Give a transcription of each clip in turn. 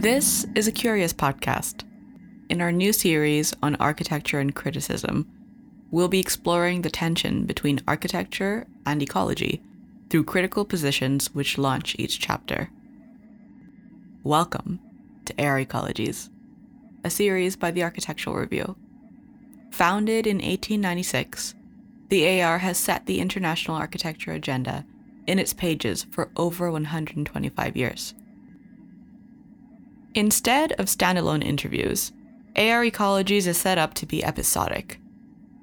This is a curious podcast. In our new series on architecture and criticism, we'll be exploring the tension between architecture and ecology through critical positions which launch each chapter. Welcome to AR Ecologies, a series by the Architectural Review. Founded in 1896, the AR has set the international architecture agenda in its pages for over 125 years. Instead of standalone interviews, AR Ecologies is set up to be episodic.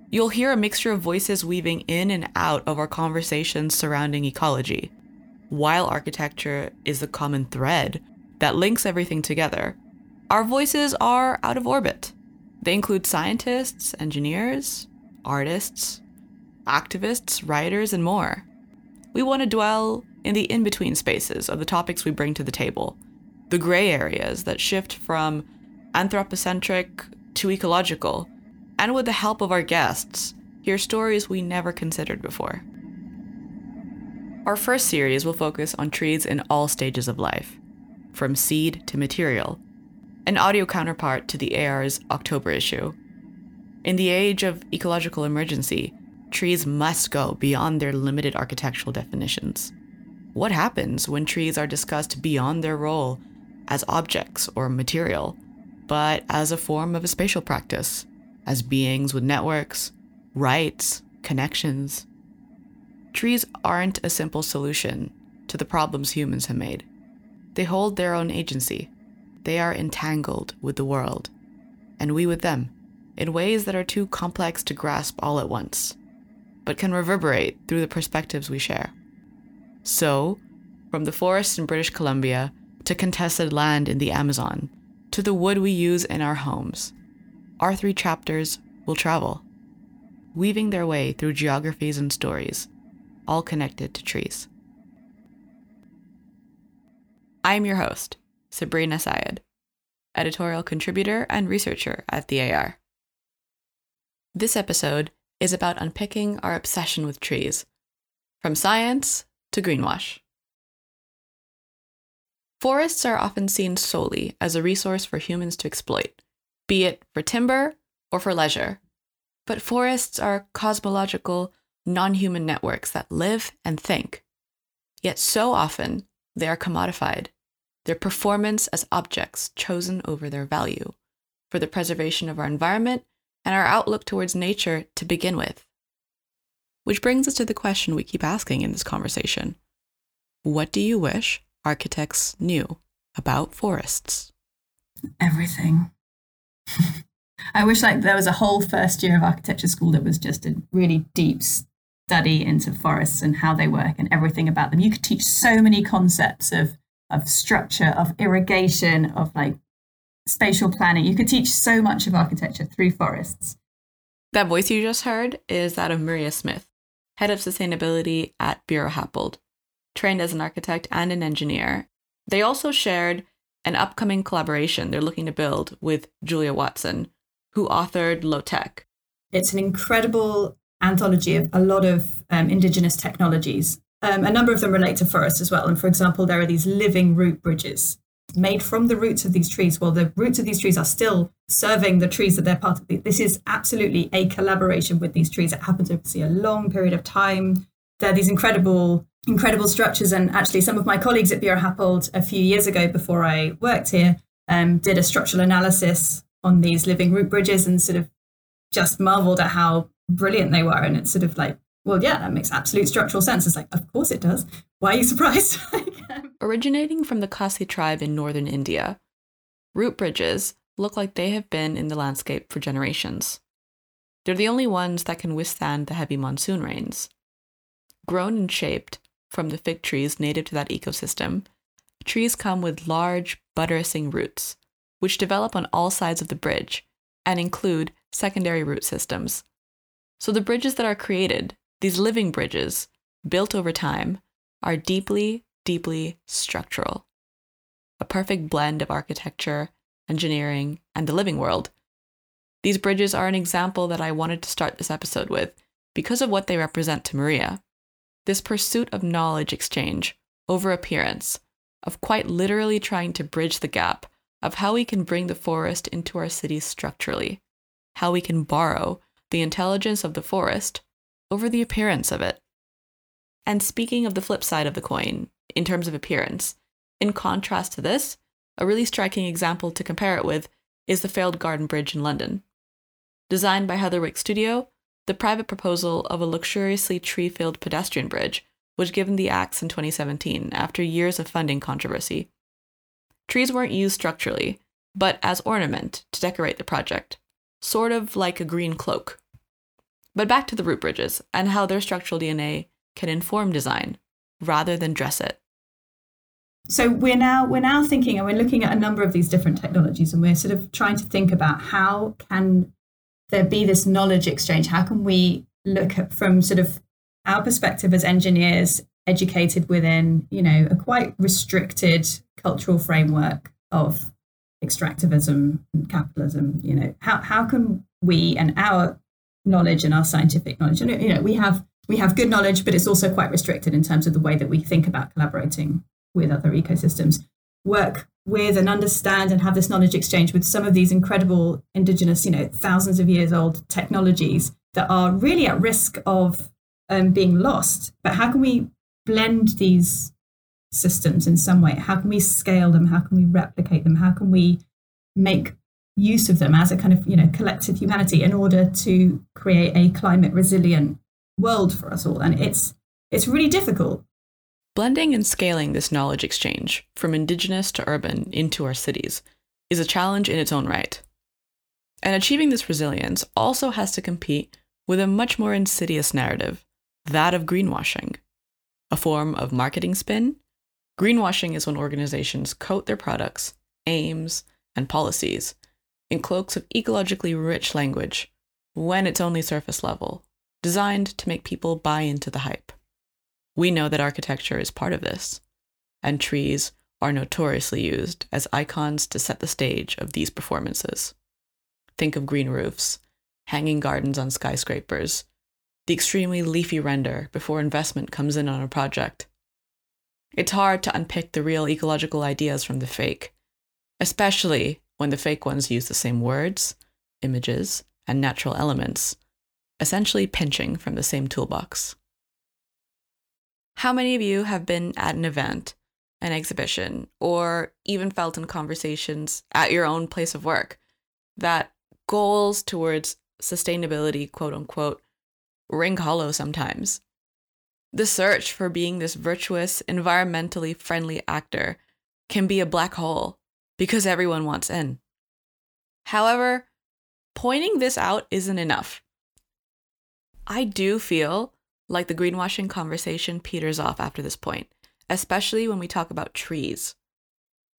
You'll hear a mixture of voices weaving in and out of our conversations surrounding ecology. While architecture is the common thread that links everything together, our voices are out of orbit. They include scientists, engineers, artists, activists, writers, and more. We want to dwell in the in between spaces of the topics we bring to the table the gray areas that shift from anthropocentric to ecological, and with the help of our guests, hear stories we never considered before. Our first series will focus on trees in all stages of life, from seed to material, an audio counterpart to the AR's October issue. In the age of ecological emergency, trees must go beyond their limited architectural definitions. What happens when trees are discussed beyond their role as objects or material, but as a form of a spatial practice, as beings with networks, rights, connections. Trees aren't a simple solution to the problems humans have made. They hold their own agency. They are entangled with the world, and we with them, in ways that are too complex to grasp all at once, but can reverberate through the perspectives we share. So, from the forests in British Columbia to contested land in the Amazon, to the wood we use in our homes. Our three chapters will travel, weaving their way through geographies and stories, all connected to trees. I'm your host, Sabrina Syed, editorial contributor and researcher at the AR. This episode is about unpicking our obsession with trees, from science to greenwash. Forests are often seen solely as a resource for humans to exploit, be it for timber or for leisure. But forests are cosmological, non human networks that live and think. Yet so often they are commodified, their performance as objects chosen over their value for the preservation of our environment and our outlook towards nature to begin with. Which brings us to the question we keep asking in this conversation What do you wish architects knew about forests? Everything. I wish like there was a whole first year of architecture school that was just a really deep study into forests and how they work and everything about them. You could teach so many concepts of of structure, of irrigation, of like spatial planning. You could teach so much of architecture through forests. That voice you just heard is that of Maria Smith, head of sustainability at Buro Happold trained as an architect and an engineer. They also shared an upcoming collaboration they're looking to build with Julia Watson, who authored Low Tech. It's an incredible anthology of a lot of um, indigenous technologies. Um, a number of them relate to forests as well. And for example, there are these living root bridges made from the roots of these trees. Well, the roots of these trees are still serving the trees that they're part of. This is absolutely a collaboration with these trees. It happens over a long period of time. There are these incredible incredible structures. And actually, some of my colleagues at Buro Happold a few years ago, before I worked here, um, did a structural analysis on these living root bridges and sort of just marveled at how brilliant they were. And it's sort of like, well, yeah, that makes absolute structural sense. It's like, of course it does. Why are you surprised? Um, Originating from the Khasi tribe in northern India, root bridges look like they have been in the landscape for generations. They're the only ones that can withstand the heavy monsoon rains. Grown and shaped from the fig trees native to that ecosystem, trees come with large, buttressing roots, which develop on all sides of the bridge and include secondary root systems. So the bridges that are created, these living bridges, built over time, are deeply, deeply structural. A perfect blend of architecture, engineering, and the living world. These bridges are an example that I wanted to start this episode with because of what they represent to Maria this pursuit of knowledge exchange over appearance, of quite literally trying to bridge the gap of how we can bring the forest into our cities structurally, how we can borrow the intelligence of the forest over the appearance of it. And speaking of the flip side of the coin, in terms of appearance, in contrast to this, a really striking example to compare it with is the failed Garden Bridge in London. Designed by Heatherwick Studio, the private proposal of a luxuriously tree filled pedestrian bridge was given the axe in 2017 after years of funding controversy. Trees weren't used structurally, but as ornament to decorate the project, sort of like a green cloak. But back to the root bridges and how their structural DNA can inform design rather than dress it. So we're now we're now thinking and we're looking at a number of these different technologies and we're sort of trying to think about how can there be this knowledge exchange? How can we look at from sort of our perspective as engineers educated within, you know, a quite restricted cultural framework of extractivism and capitalism, you know, how, how can we and our knowledge and our scientific knowledge, and you know, we have we have good knowledge, but it's also quite restricted in terms of the way that we think about collaborating with other ecosystems, work with and understand and have this knowledge exchange with some of these incredible indigenous, you know, thousands of years old technologies that are really at risk of um, being lost. But how can we blend these systems in some way? How can we scale them? How can we replicate them? How can we make use of them as a kind of you know collective humanity in order to create a climate resilient world for us all? And it's it's really difficult Blending and scaling this knowledge exchange from indigenous to urban into our cities is a challenge in its own right. And achieving this resilience also has to compete with a much more insidious narrative, that of greenwashing. A form of marketing spin, greenwashing is when organizations coat their products, aims, and policies in cloaks of ecologically rich language when it's only surface level, designed to make people buy into the hype. We know that architecture is part of this, and trees are notoriously used as icons to set the stage of these performances. Think of green roofs, hanging gardens on skyscrapers, the extremely leafy render before investment comes in on a project. It's hard to unpick the real ecological ideas from the fake, especially when the fake ones use the same words, images, and natural elements, essentially pinching from the same toolbox. How many of you have been at an event, an exhibition, or even felt in conversations at your own place of work that goals towards sustainability, quote unquote, ring hollow sometimes? The search for being this virtuous, environmentally friendly actor can be a black hole because everyone wants in. However, pointing this out isn't enough. I do feel like the greenwashing conversation peters off after this point, especially when we talk about trees.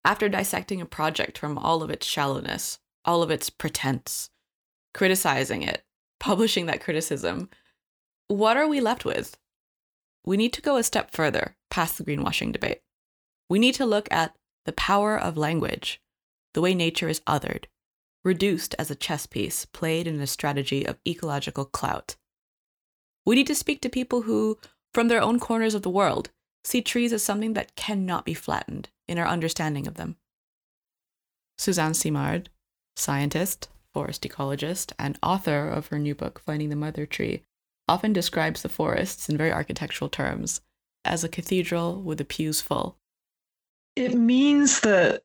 After dissecting a project from all of its shallowness, all of its pretense, criticizing it, publishing that criticism, what are we left with? We need to go a step further past the greenwashing debate. We need to look at the power of language, the way nature is othered, reduced as a chess piece played in a strategy of ecological clout. We need to speak to people who, from their own corners of the world, see trees as something that cannot be flattened in our understanding of them. Suzanne Simard, scientist, forest ecologist, and author of her new book, Finding the Mother Tree, often describes the forests in very architectural terms as a cathedral with the pews full. It means that,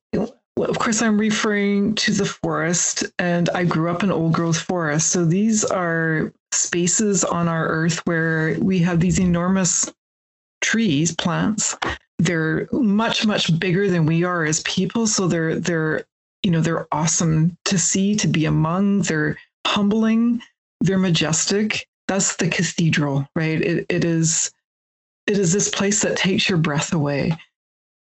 of course, I'm referring to the forest, and I grew up in old growth forest. So these are spaces on our earth where we have these enormous trees, plants. They're much, much bigger than we are as people. So they're they're you know they're awesome to see, to be among. They're humbling. They're majestic. That's the cathedral, right? It it is it is this place that takes your breath away.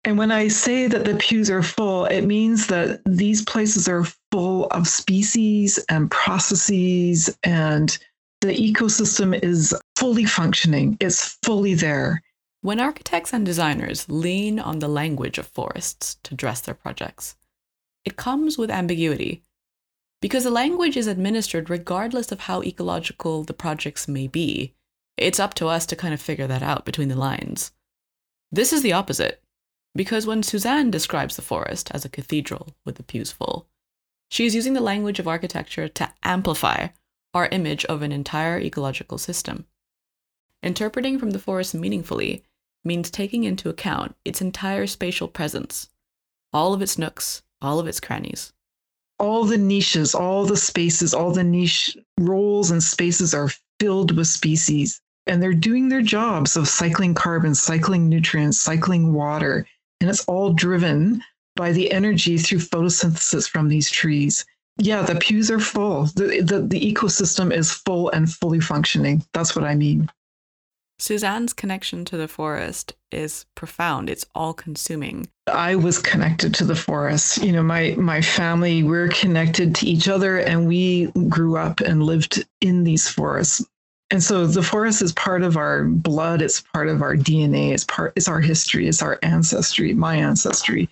And when I say that the pews are full, it means that these places are full of species and processes and the ecosystem is fully functioning, it's fully there. When architects and designers lean on the language of forests to dress their projects, it comes with ambiguity. Because the language is administered regardless of how ecological the projects may be, it's up to us to kind of figure that out between the lines. This is the opposite. Because when Suzanne describes the forest as a cathedral with the pews full, she is using the language of architecture to amplify our image of an entire ecological system. Interpreting from the forest meaningfully means taking into account its entire spatial presence, all of its nooks, all of its crannies. All the niches, all the spaces, all the niche roles and spaces are filled with species, and they're doing their jobs of cycling carbon, cycling nutrients, cycling water, and it's all driven by the energy through photosynthesis from these trees. Yeah, the pews are full. The, the, the ecosystem is full and fully functioning. That's what I mean. Suzanne's connection to the forest is profound. It's all consuming. I was connected to the forest. You know, my my family, we're connected to each other and we grew up and lived in these forests. And so the forest is part of our blood, it's part of our DNA, it's part it's our history, it's our ancestry, my ancestry.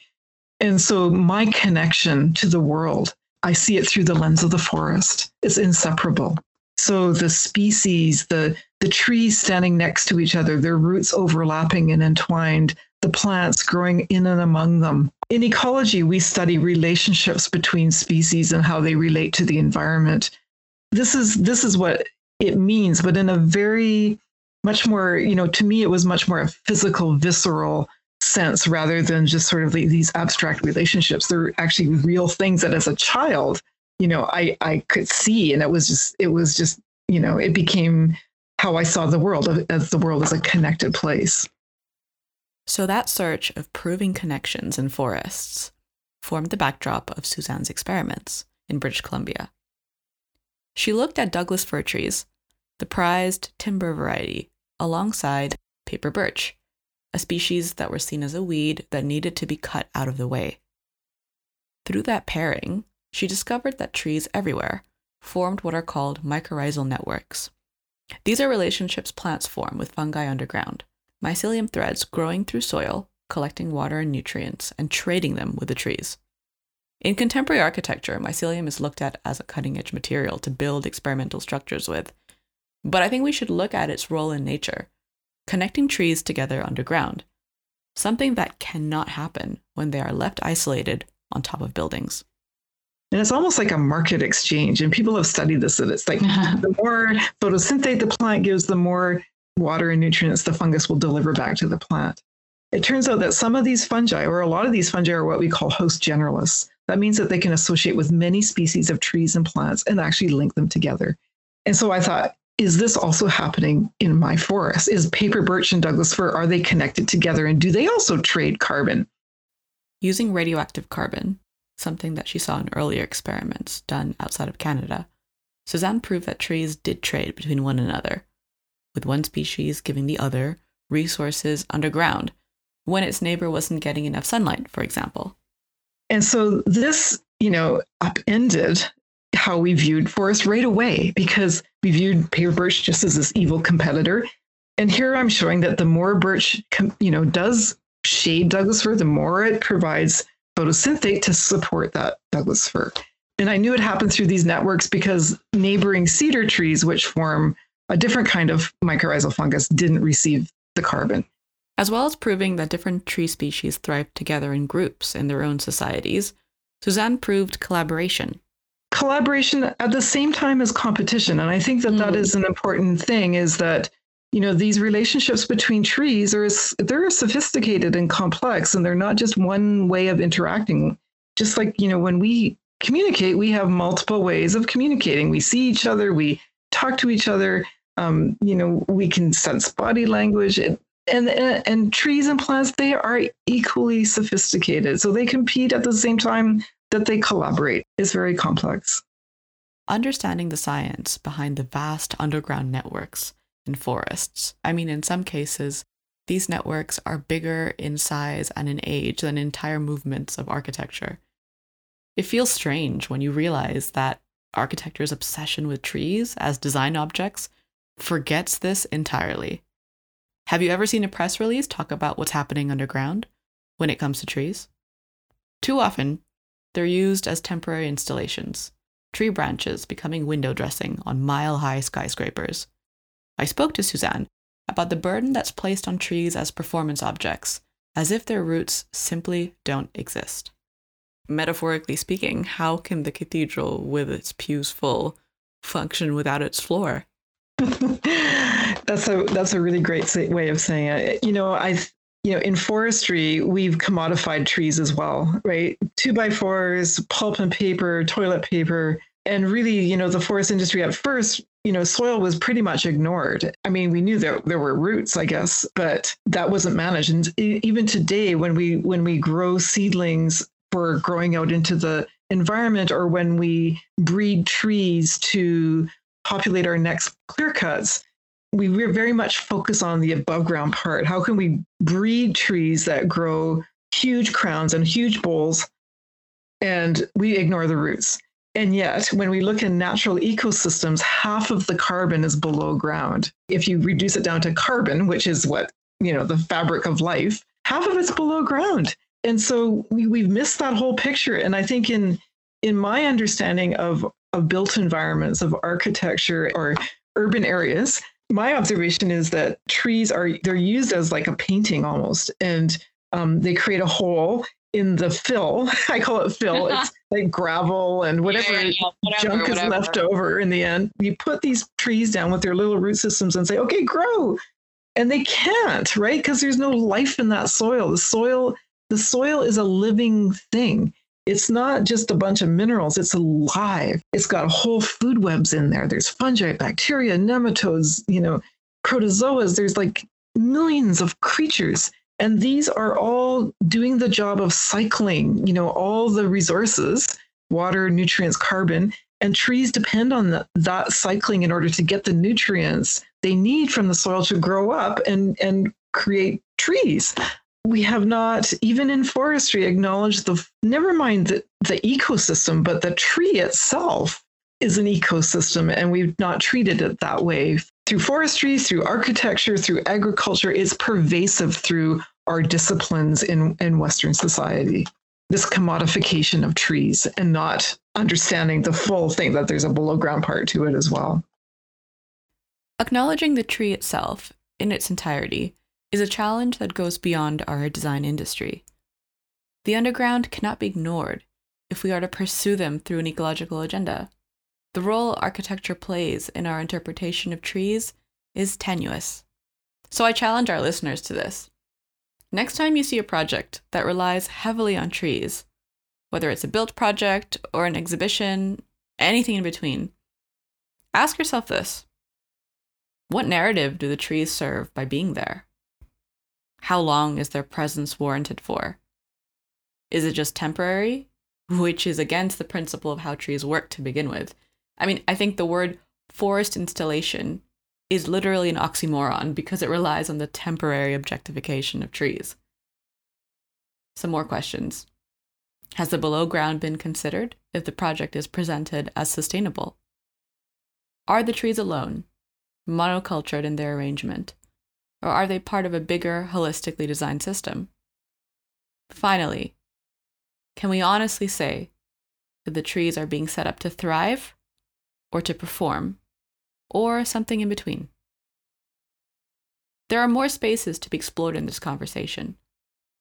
And so my connection to the world, I see it through the lens of the forest. It's inseparable. So the species, the the trees standing next to each other, their roots overlapping and entwined, the plants growing in and among them. In ecology, we study relationships between species and how they relate to the environment. This is this is what it means, but in a very much more, you know, to me it was much more a physical, visceral sense rather than just sort of these abstract relationships. They're actually real things that as a child you know i i could see and it was just it was just you know it became how i saw the world as the world as a connected place so that search of proving connections in forests formed the backdrop of suzanne's experiments in british columbia she looked at douglas fir trees the prized timber variety alongside paper birch a species that were seen as a weed that needed to be cut out of the way through that pairing she discovered that trees everywhere formed what are called mycorrhizal networks. These are relationships plants form with fungi underground, mycelium threads growing through soil, collecting water and nutrients, and trading them with the trees. In contemporary architecture, mycelium is looked at as a cutting edge material to build experimental structures with. But I think we should look at its role in nature, connecting trees together underground, something that cannot happen when they are left isolated on top of buildings. And it's almost like a market exchange. And people have studied this that it's like the more photosynthate the plant gives, the more water and nutrients the fungus will deliver back to the plant. It turns out that some of these fungi, or a lot of these fungi, are what we call host generalists. That means that they can associate with many species of trees and plants and actually link them together. And so I thought, is this also happening in my forest? Is paper birch and Douglas fir, are they connected together? And do they also trade carbon? Using radioactive carbon, something that she saw in earlier experiments done outside of Canada, Suzanne proved that trees did trade between one another, with one species giving the other resources underground when its neighbor wasn't getting enough sunlight, for example. And so this, you know, upended how we viewed forests right away because we viewed paper birch just as this evil competitor. And here I'm showing that the more birch, you know, does shade Douglas fir, the more it provides photosynthate to support that Douglas fir. And I knew it happened through these networks because neighboring cedar trees, which form a different kind of mycorrhizal fungus, didn't receive the carbon. As well as proving that different tree species thrive together in groups in their own societies, Suzanne proved collaboration. Collaboration at the same time as competition. And I think that mm. that is an important thing is that you know these relationships between trees are they're sophisticated and complex and they're not just one way of interacting just like you know when we communicate we have multiple ways of communicating we see each other we talk to each other um, you know we can sense body language and, and and trees and plants they are equally sophisticated so they compete at the same time that they collaborate it's very complex understanding the science behind the vast underground networks in forests. I mean, in some cases, these networks are bigger in size and in age than entire movements of architecture. It feels strange when you realize that architecture's obsession with trees as design objects forgets this entirely. Have you ever seen a press release talk about what's happening underground when it comes to trees? Too often, they're used as temporary installations, tree branches becoming window dressing on mile high skyscrapers. I spoke to Suzanne about the burden that's placed on trees as performance objects as if their roots simply don't exist. Metaphorically speaking, how can the cathedral, with its pews full, function without its floor? that's a that's a really great way of saying it. You know, I you know in forestry we've commodified trees as well, right? Two by fours, pulp and paper, toilet paper, and really, you know, the forest industry at first you know, soil was pretty much ignored. I mean, we knew that there were roots, I guess, but that wasn't managed. And even today, when we when we grow seedlings for growing out into the environment, or when we breed trees to populate our next clear cuts, we very much focus on the above ground part. How can we breed trees that grow huge crowns and huge boles, and we ignore the roots? And yet, when we look in natural ecosystems, half of the carbon is below ground. If you reduce it down to carbon, which is what, you know, the fabric of life, half of it's below ground. And so we, we've missed that whole picture. And I think in in my understanding of, of built environments, of architecture or urban areas, my observation is that trees are they're used as like a painting almost. And um, they create a hole in the fill. I call it fill. It's like gravel and whatever, yeah, yeah, whatever junk whatever. is left over in the end. You put these trees down with their little root systems and say, okay, grow. And they can't, right? Because there's no life in that soil. The soil, the soil is a living thing. It's not just a bunch of minerals, it's alive. It's got whole food webs in there. There's fungi, bacteria, nematodes, you know, protozoas. There's like millions of creatures and these are all doing the job of cycling, you know, all the resources, water, nutrients, carbon, and trees depend on the, that cycling in order to get the nutrients they need from the soil to grow up and, and create trees. We have not, even in forestry, acknowledged the, never mind the, the ecosystem, but the tree itself is an ecosystem, and we've not treated it that way through forestry, through architecture, through agriculture. It's pervasive through our disciplines in, in Western society. This commodification of trees and not understanding the full thing that there's a below ground part to it as well. Acknowledging the tree itself in its entirety is a challenge that goes beyond our design industry. The underground cannot be ignored if we are to pursue them through an ecological agenda. The role architecture plays in our interpretation of trees is tenuous. So I challenge our listeners to this. Next time you see a project that relies heavily on trees, whether it's a built project or an exhibition, anything in between, ask yourself this What narrative do the trees serve by being there? How long is their presence warranted for? Is it just temporary, which is against the principle of how trees work to begin with? I mean, I think the word forest installation is literally an oxymoron because it relies on the temporary objectification of trees. Some more questions. Has the below ground been considered if the project is presented as sustainable? Are the trees alone, monocultured in their arrangement, or are they part of a bigger, holistically designed system? Finally, can we honestly say that the trees are being set up to thrive or to perform, or something in between. There are more spaces to be explored in this conversation.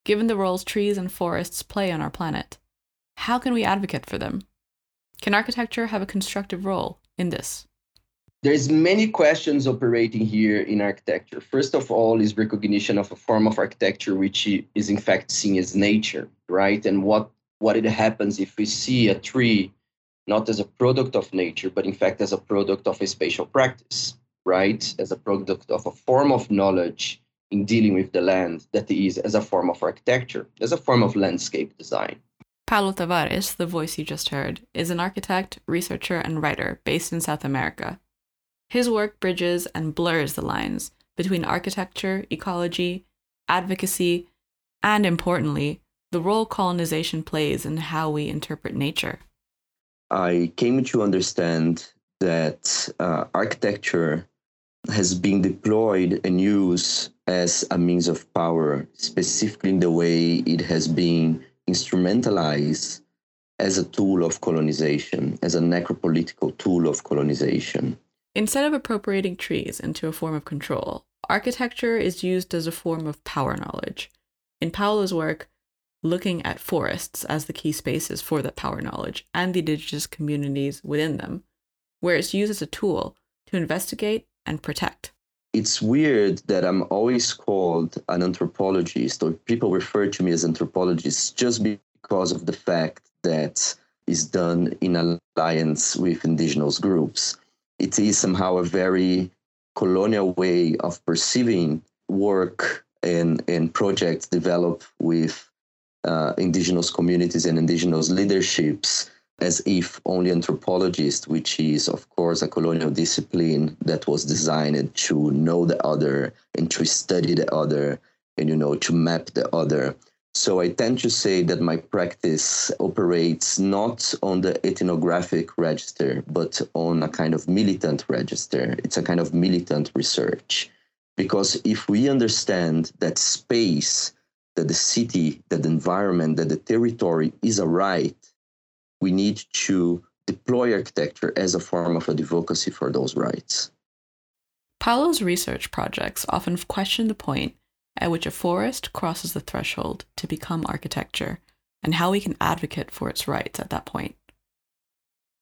Given the roles trees and forests play on our planet, how can we advocate for them? Can architecture have a constructive role in this? There's many questions operating here in architecture. First of all is recognition of a form of architecture which is in fact seen as nature, right? And what what it happens if we see a tree not as a product of nature, but in fact as a product of a spatial practice, right? As a product of a form of knowledge in dealing with the land that is as a form of architecture, as a form of landscape design. Paulo Tavares, the voice you just heard, is an architect, researcher, and writer based in South America. His work bridges and blurs the lines between architecture, ecology, advocacy, and importantly, the role colonization plays in how we interpret nature. I came to understand that uh, architecture has been deployed and used as a means of power, specifically in the way it has been instrumentalized as a tool of colonization, as a necropolitical tool of colonization. Instead of appropriating trees into a form of control, architecture is used as a form of power knowledge. In Paulo's work, looking at forests as the key spaces for that power knowledge and the indigenous communities within them, where it's used as a tool to investigate and protect. It's weird that I'm always called an anthropologist, or people refer to me as anthropologist just because of the fact that is done in alliance with indigenous groups. It is somehow a very colonial way of perceiving work and, and projects developed with uh, indigenous communities and indigenous leaderships as if only anthropologists, which is, of course, a colonial discipline that was designed to know the other and to study the other and, you know, to map the other. So I tend to say that my practice operates not on the ethnographic register, but on a kind of militant register. It's a kind of militant research. Because if we understand that space, that the city, that the environment, that the territory is a right, we need to deploy architecture as a form of advocacy for those rights. Paulo's research projects often question the point at which a forest crosses the threshold to become architecture and how we can advocate for its rights at that point.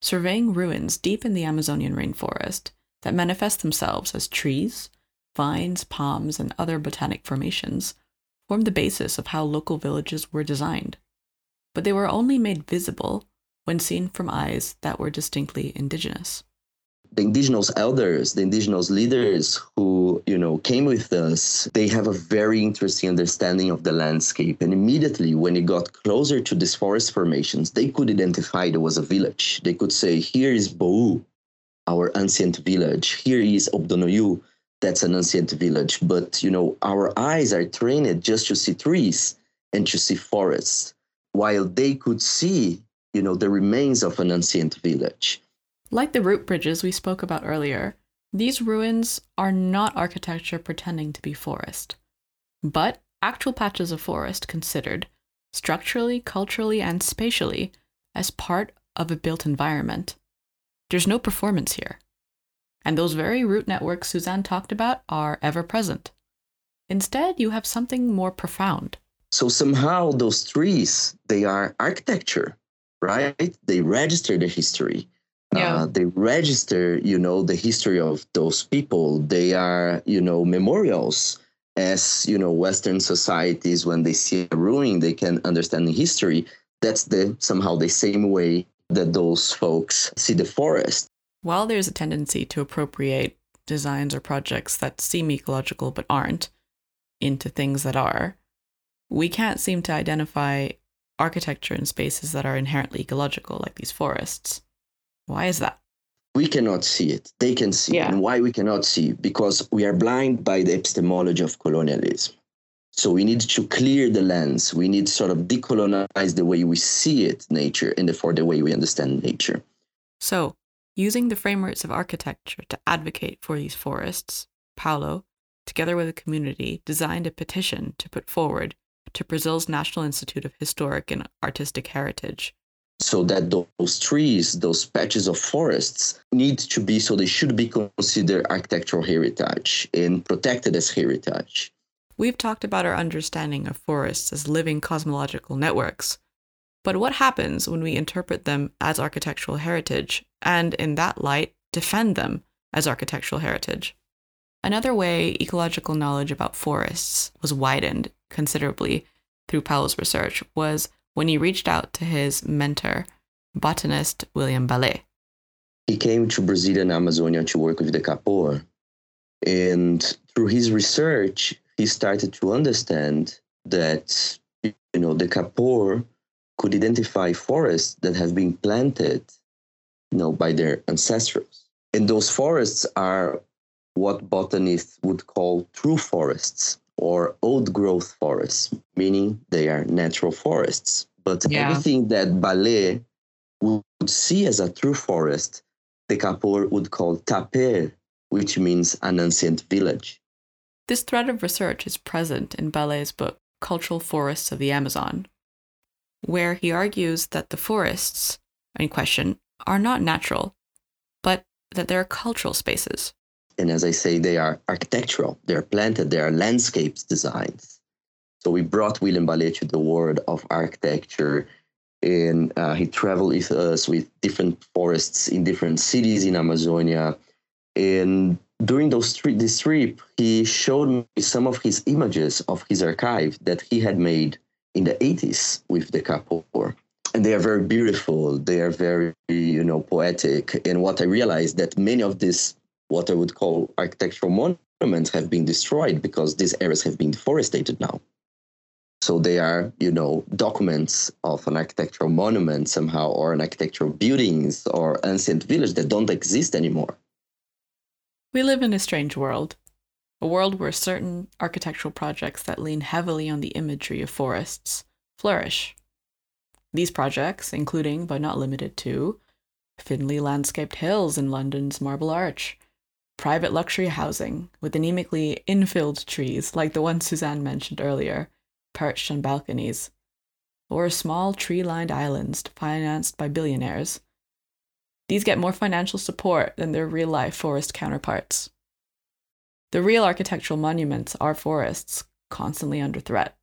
Surveying ruins deep in the Amazonian rainforest that manifest themselves as trees, vines, palms, and other botanic formations form the basis of how local villages were designed. But they were only made visible when seen from eyes that were distinctly indigenous. The indigenous elders, the indigenous leaders who, you know, came with us, they have a very interesting understanding of the landscape. And immediately when it got closer to these forest formations, they could identify there was a village. They could say, here is Bou, our ancient village. Here is Obdonoyu, that's an ancient village. But, you know, our eyes are trained just to see trees and to see forests, while they could see you know, the remains of an ancient village. Like the root bridges we spoke about earlier, these ruins are not architecture pretending to be forest, but actual patches of forest considered, structurally, culturally, and spatially, as part of a built environment. There's no performance here. And those very root networks Suzanne talked about are ever present. Instead, you have something more profound. So somehow those trees, they are architecture right? They register the history. Yeah. Uh, they register, you know, the history of those people. They are, you know, memorials. As you know, Western societies, when they see a ruin, they can understand the history. That's the somehow the same way that those folks see the forest. While there's a tendency to appropriate designs or projects that seem ecological but aren't into things that are, we can't seem to identify architecture in spaces that are inherently ecological, like these forests. Why is that? We cannot see it. They can see yeah. it. And why we cannot see? Because we are blind by the epistemology of colonialism. So we need to clear the lens. We need to sort of decolonize the way we see it, nature, and therefore the way we understand nature. So, using the frameworks of architecture to advocate for these forests, Paulo, together with a community, designed a petition to put forward to Brazil's National Institute of Historic and Artistic Heritage. So that those trees, those patches of forests need to be, so they should be considered architectural heritage and protected as heritage. We've talked about our understanding of forests as living cosmological networks. But what happens when we interpret them as architectural heritage and, in that light, defend them as architectural heritage? Another way ecological knowledge about forests was widened considerably through Paulo's research was when he reached out to his mentor, botanist William Balée. He came to Brazil and Amazonia to work with the Ka'apor. And through his research, he started to understand that you know the Ka'apor could identify forests that have been planted you know by their ancestors. And those forests are what botanists would call true forests or old growth forests, meaning they are natural forests. But yeah. everything that Balée would see as a true forest, the Ka'apor would call taper, which means an ancient village. This thread of research is present in Balée's book, Cultural Forests of the Amazon, where he argues that the forests in question are not natural, but that they're cultural spaces and as I say, they are architectural, they are planted, they are landscapes designs. So we brought William Balée to the world of architecture, and uh, he traveled with us with different forests in different cities in Amazonia. And during those this trip, he showed me some of his images of his archive that he had made in the 80s with the Ka'apor. And they are very beautiful. They are very, you know, poetic. And what I realized that many of these, what I would call architectural monuments, have been destroyed because these areas have been deforested now. So they are, you know, documents of an architectural monument somehow, or an architectural buildings or ancient village that don't exist anymore. We live in a strange world, a world where certain architectural projects that lean heavily on the imagery of forests flourish. These projects, including but not limited to thinly landscaped hills in London's Marble Arch, private luxury housing with anemically infilled trees like the one Suzanne mentioned earlier, perched on balconies, or small tree lined islands financed by billionaires. These get more financial support than their real life forest counterparts. The real architectural monuments are forests, constantly under threat.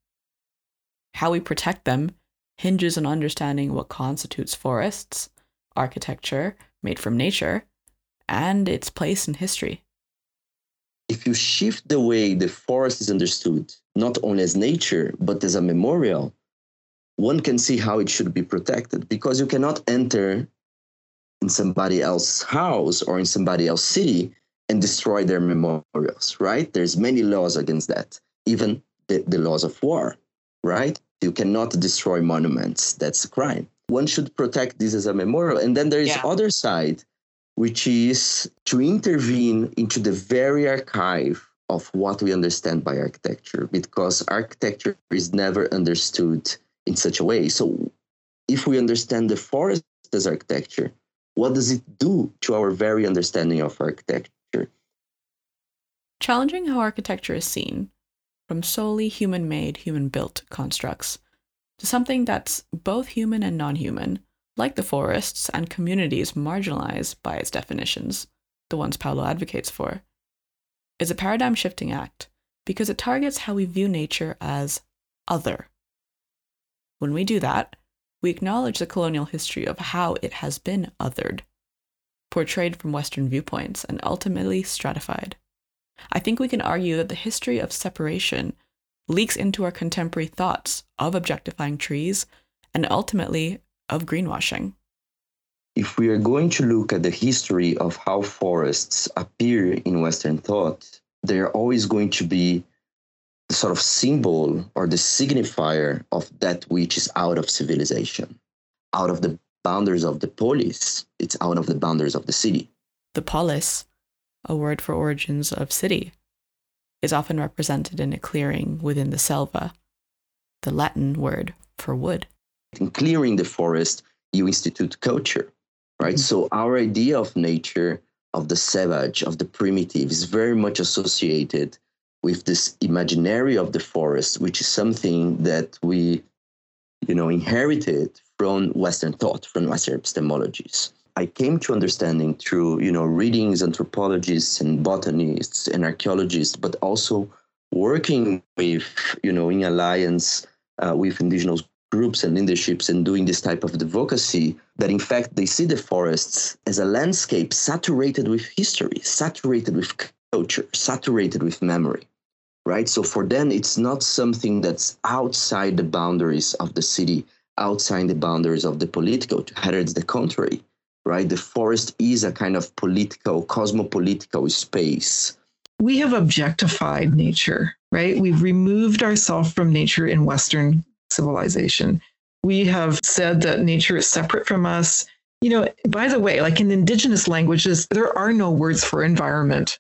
How we protect them hinges on understanding what constitutes forests, architecture made from nature, and its place in history if you shift the way the forest is understood, not only as nature, but as a memorial, one can see how it should be protected because you cannot enter in somebody else's house or in somebody else's city and destroy their memorials, right? There's many laws against that, even the, the laws of war, right? You cannot destroy monuments. That's a crime. One should protect this as a memorial. And then there is yeah. other side which is to intervene into the very archive of what we understand by architecture, because architecture is never understood in such a way. So, if we understand the forest as architecture, what does it do to our very understanding of architecture? Challenging how architecture is seen, from solely human made, human built constructs, to something that's both human and non human like the forests and communities marginalized by its definitions, the ones Paulo advocates for, is a paradigm shifting act because it targets how we view nature as other. When we do that, we acknowledge the colonial history of how it has been othered, portrayed from Western viewpoints, and ultimately stratified. I think we can argue that the history of separation leaks into our contemporary thoughts of objectifying trees and ultimately of greenwashing. If we are going to look at the history of how forests appear in Western thought, they are always going to be the sort of symbol or the signifier of that which is out of civilization, out of the boundaries of the polis, it's out of the boundaries of the city. The polis, a word for origins of city, is often represented in a clearing within the selva, the Latin word for wood in clearing the forest, you institute culture, right? Mm-hmm. So our idea of nature, of the savage, of the primitive is very much associated with this imaginary of the forest, which is something that we, you know, inherited from Western thought, from Western epistemologies. I came to understanding through, you know, readings, anthropologists and botanists and archaeologists, but also working with, you know, in alliance uh, with indigenous groups and leaderships and doing this type of advocacy that in fact they see the forests as a landscape saturated with history saturated with culture saturated with memory right? So for them it's not something that's outside the boundaries of the city outside the boundaries of the political rather it's the contrary right? The forest is a kind of political cosmopolitical space. We have objectified nature right? We've removed ourselves from nature in western civilization. We have said that nature is separate from us. You know, by the way, like in indigenous languages, there are no words for environment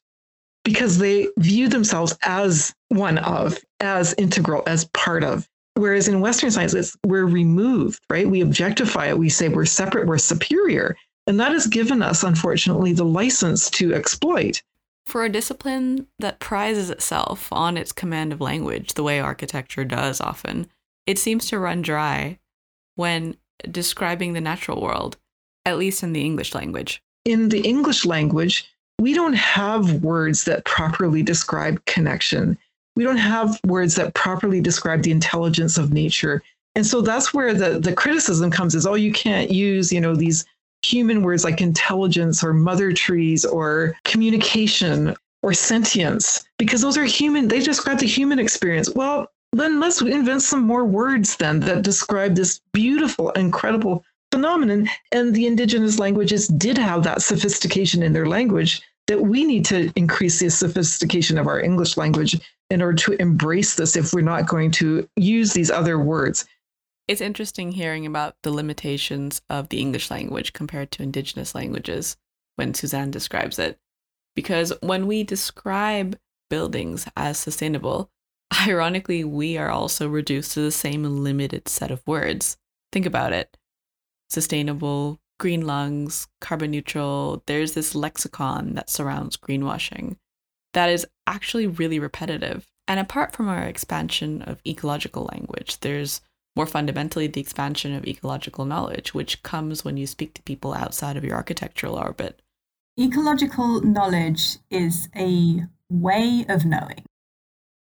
because they view themselves as one of, as integral, as part of. Whereas in Western sciences, we're removed, right? We objectify it. We say we're separate, we're superior. And that has given us, unfortunately, the license to exploit. For a discipline that prizes itself on its command of language, the way architecture does often, it seems to run dry when describing the natural world, at least in the English language. In the English language, we don't have words that properly describe connection. we don't have words that properly describe the intelligence of nature. And so that's where the, the criticism comes is, oh, you can't use, you know, these human words like intelligence or mother trees or communication or sentience, because those are human, they describe the human experience. Well, then let's invent some more words then that describe this beautiful, incredible phenomenon. And the indigenous languages did have that sophistication in their language that we need to increase the sophistication of our English language in order to embrace this if we're not going to use these other words. It's interesting hearing about the limitations of the English language compared to indigenous languages when Suzanne describes it. Because when we describe buildings as sustainable, ironically, we are also reduced to the same limited set of words. Think about it sustainable, green lungs, carbon neutral. There's this lexicon that surrounds greenwashing that is actually really repetitive. And apart from our expansion of ecological language, there's more fundamentally the expansion of ecological knowledge, which comes when you speak to people outside of your architectural orbit. Ecological knowledge is a way of knowing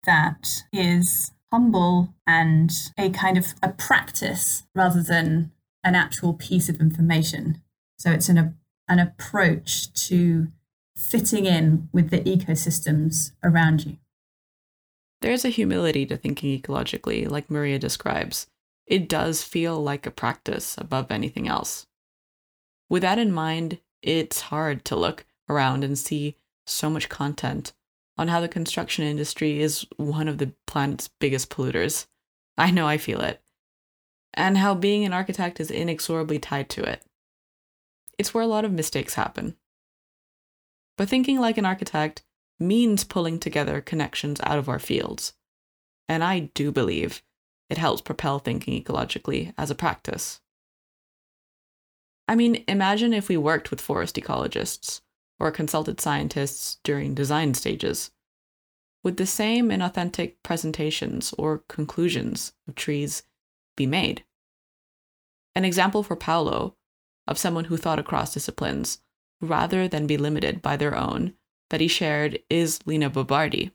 that is humble and a kind of a practice rather than an actual piece of information. So it's an, an approach to fitting in with the ecosystems around you. There's a humility to thinking ecologically, like Maria describes. It does feel like a practice above anything else. With that in mind, it's hard to look around and see so much content on how the construction industry is one of the planet's biggest polluters. I know I feel it. And how being an architect is inexorably tied to it. It's where a lot of mistakes happen. But thinking like an architect means pulling together connections out of our fields. And I do believe it helps propel thinking ecologically as a practice. I mean, imagine if we worked with forest ecologists or consulted scientists during design stages. Would the same inauthentic presentations or conclusions of trees be made? An example for Paulo of someone who thought across disciplines rather than be limited by their own that he shared is Lina Bo Bardi.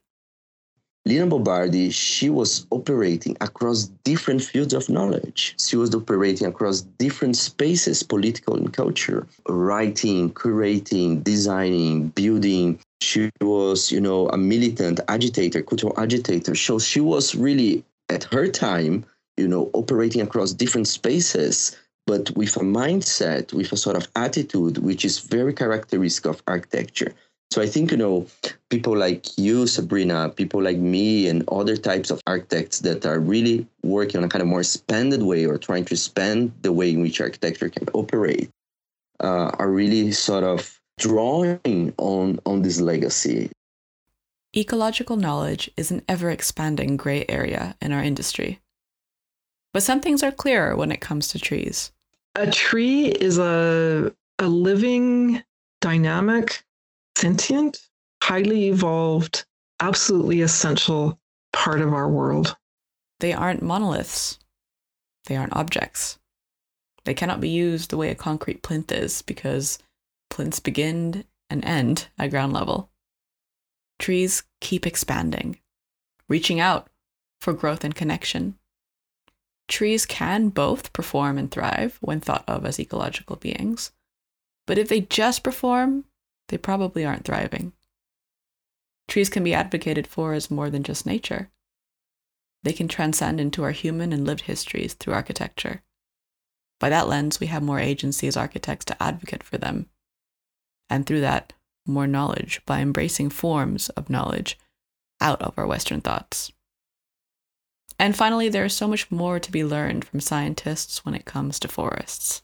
Lina Bo Bardi, she was operating across different fields of knowledge. She was operating across different spaces, political and culture, writing, curating, designing, building. She was, you know, a militant agitator, cultural agitator. So she was really, at her time, you know, operating across different spaces, but with a mindset, with a sort of attitude, which is very characteristic of architecture. So I think, you know, people like you, Sabrina, people like me, and other types of architects that are really working on a kind of more expanded way or trying to expand the way in which architecture can operate uh, are really sort of drawing on, on this legacy. Ecological knowledge is an ever expanding gray area in our industry. But some things are clearer when it comes to trees. A tree is a, a living, dynamic, sentient, highly evolved, absolutely essential part of our world. They aren't monoliths. They aren't objects. They cannot be used the way a concrete plinth is because plinths begin and end at ground level. Trees keep expanding, reaching out for growth and connection. Trees can both perform and thrive when thought of as ecological beings, but if they just perform, they probably aren't thriving. Trees can be advocated for as more than just nature. They can transcend into our human and lived histories through architecture. By that lens, we have more agency as architects to advocate for them. And through that, more knowledge by embracing forms of knowledge out of our Western thoughts. And finally, there is so much more to be learned from scientists when it comes to forests.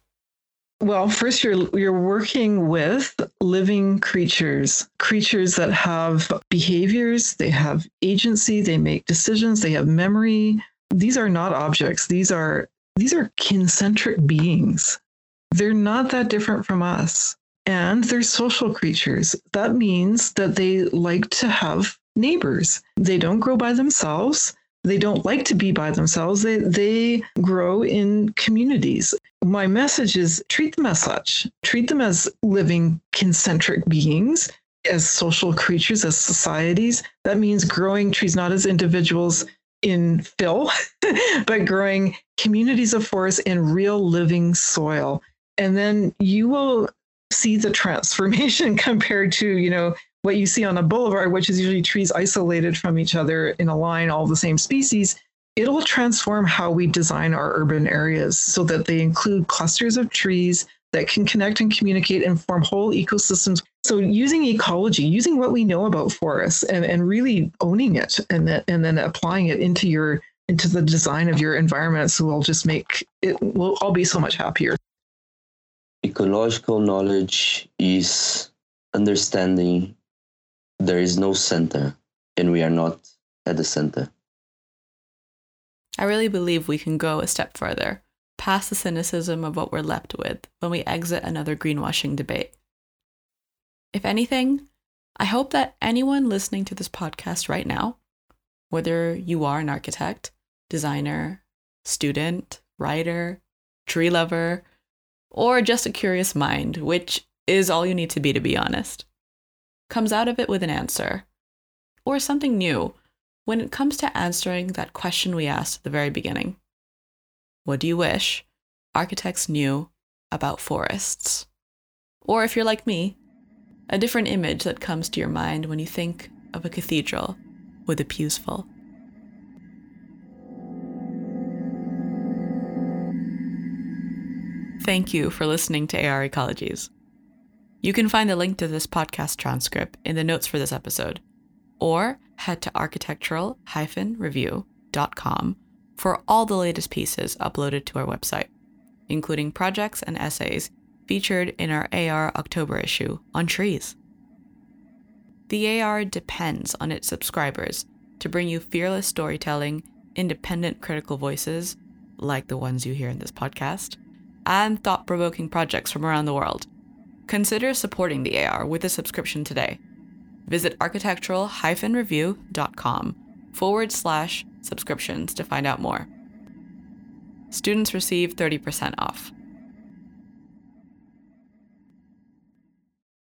Well, first you're you're working with living creatures, creatures that have behaviors, they have agency, they make decisions, they have memory. These are not objects. These are these are kincentric beings. They're not that different from us. And they're social creatures. That means that they like to have neighbors. They don't grow by themselves they don't like to be by themselves. They, they grow in communities. My message is treat them as such, treat them as living kincentric beings. as social creatures, as societies. That means growing trees not as individuals in fill, but growing communities of forest in real living soil. And then you will see the transformation compared to, you know, what you see on a boulevard, which is usually trees isolated from each other in a line, all the same species. It'll transform how we design our urban areas so that they include clusters of trees that can connect and communicate and form whole ecosystems. So using ecology, using what we know about forests and, and really owning it and, that, and then applying it into your into the design of your environment so we'll just make it we'll all be so much happier. Ecological knowledge is understanding there is no center and we are not at the center. I really believe we can go a step further past the cynicism of what we're left with when we exit another greenwashing debate. If anything, I hope that anyone listening to this podcast right now, whether you are an architect, designer, student, writer, tree lover, or just a curious mind, which is all you need to be, to be honest, comes out of it with an answer or something new when it comes to answering that question we asked at the very beginning. What do you wish architects knew about forests? Or if you're like me, a different image that comes to your mind when you think of a cathedral with the pews full. Thank you for listening to AR Ecologies. You can find the link to this podcast transcript in the notes for this episode, or head to architectural-review.com for all the latest pieces uploaded to our website, including projects and essays featured in our AR October issue on trees. The AR depends on its subscribers to bring you fearless storytelling, independent critical voices, like the ones you hear in this podcast, and thought provoking projects from around the world. Consider supporting the AR with a subscription today. Visit architectural review.com forward slash subscriptions to find out more. Students receive 30% off.